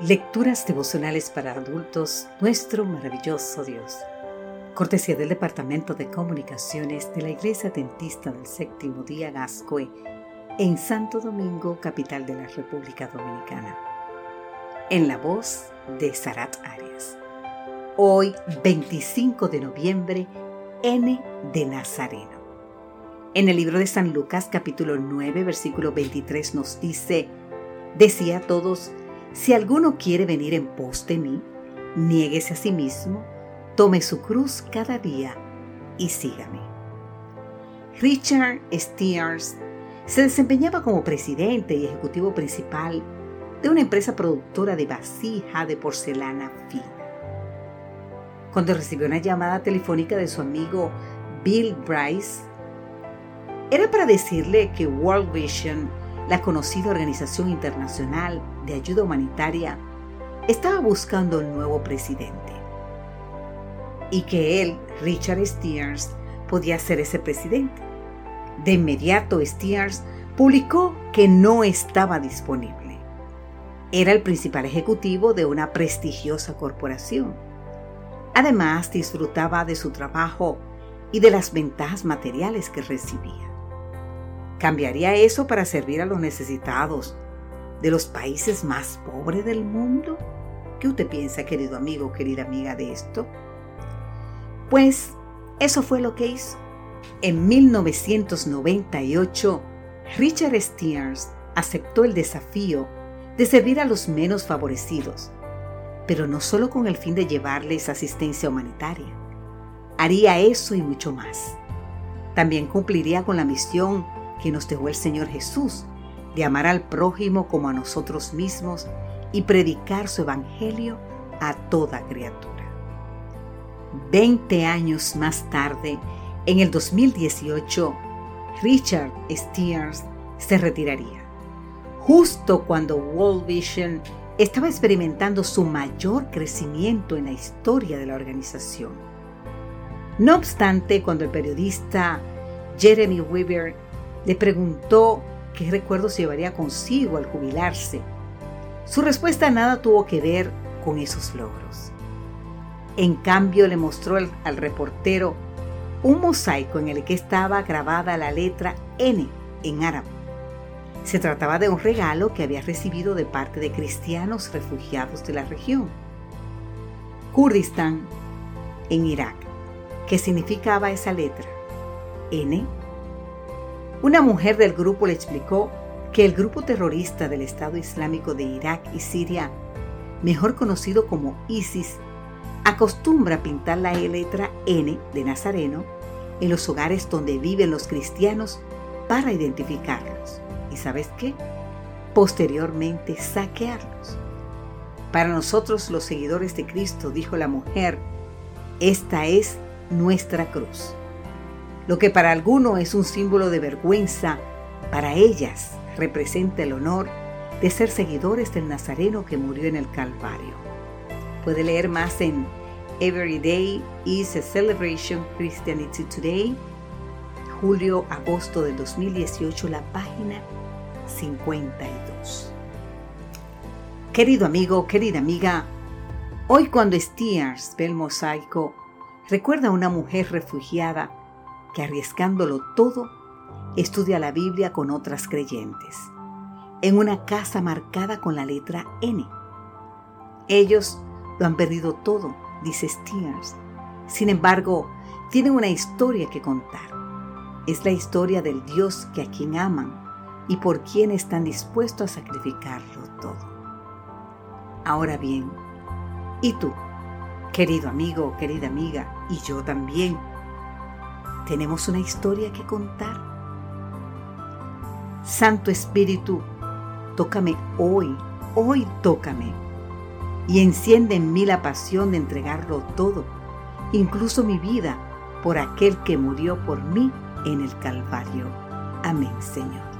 Lecturas devocionales para adultos, nuestro maravilloso Dios. Cortesía del Departamento de Comunicaciones de la Iglesia Dentista del Séptimo Día Gascoe, en Santo Domingo, capital de la República Dominicana. En la voz de Sarat Arias. Hoy, 25 de noviembre, N de Nazareno. En el libro de San Lucas, capítulo 9, versículo 23, nos dice, decía a todos, si alguno quiere venir en pos de mí, niéguese a sí mismo, tome su cruz cada día y sígame. Richard Steers se desempeñaba como presidente y ejecutivo principal de una empresa productora de vasija de porcelana fina. Cuando recibió una llamada telefónica de su amigo Bill Bryce, era para decirle que World Vision la conocida Organización Internacional de Ayuda Humanitaria estaba buscando un nuevo presidente y que él, Richard Steers, podía ser ese presidente. De inmediato, Steers publicó que no estaba disponible. Era el principal ejecutivo de una prestigiosa corporación. Además, disfrutaba de su trabajo y de las ventajas materiales que recibía. ¿Cambiaría eso para servir a los necesitados de los países más pobres del mundo? ¿Qué usted piensa, querido amigo, querida amiga, de esto? Pues eso fue lo que hizo. En 1998, Richard Steers aceptó el desafío de servir a los menos favorecidos, pero no solo con el fin de llevarles asistencia humanitaria. Haría eso y mucho más. También cumpliría con la misión que nos dejó el Señor Jesús, de amar al prójimo como a nosotros mismos y predicar su evangelio a toda criatura. Veinte años más tarde, en el 2018, Richard Steers se retiraría, justo cuando World Vision estaba experimentando su mayor crecimiento en la historia de la organización. No obstante, cuando el periodista Jeremy Weaver le preguntó qué recuerdos llevaría consigo al jubilarse. Su respuesta nada tuvo que ver con esos logros. En cambio le mostró al, reportero un mosaico en el que estaba grabada la letra N en árabe. Se trataba de un regalo que había recibido de parte de cristianos refugiados de la región. Kurdistán, en Irak. ¿Qué significaba esa letra? N una mujer del grupo le explicó que el grupo terrorista del Estado Islámico de Irak y Siria, mejor conocido como ISIS, acostumbra pintar la letra N de Nazareno en los hogares donde viven los cristianos para identificarlos. ¿Y sabes qué? Posteriormente saquearlos. Para nosotros los seguidores de Cristo, dijo la mujer, esta es nuestra cruz. Lo que para algunos es un símbolo de vergüenza, para ellas representa el honor de ser seguidores del Nazareno que murió en el Calvario. Puede leer más en Every Day is a Celebration Christianity Today, julio-agosto del 2018, la página 52. Querido amigo, querida amiga, hoy cuando Steers ve el mosaico, recuerda a una mujer refugiada que arriesgándolo todo, estudia la Biblia con otras creyentes, en una casa marcada con la letra N. Ellos lo han perdido todo, dice Steers. Sin embargo, tienen una historia que contar. Es la historia del Dios que a quien aman y por quien están dispuestos a sacrificarlo todo. Ahora bien, ¿y tú, querido amigo, querida amiga, y yo también? Tenemos una historia que contar. Santo Espíritu, tócame hoy, hoy tócame, y enciende en mí la pasión de entregarlo todo, incluso mi vida, por aquel que murió por mí en el Calvario. Amén, Señor.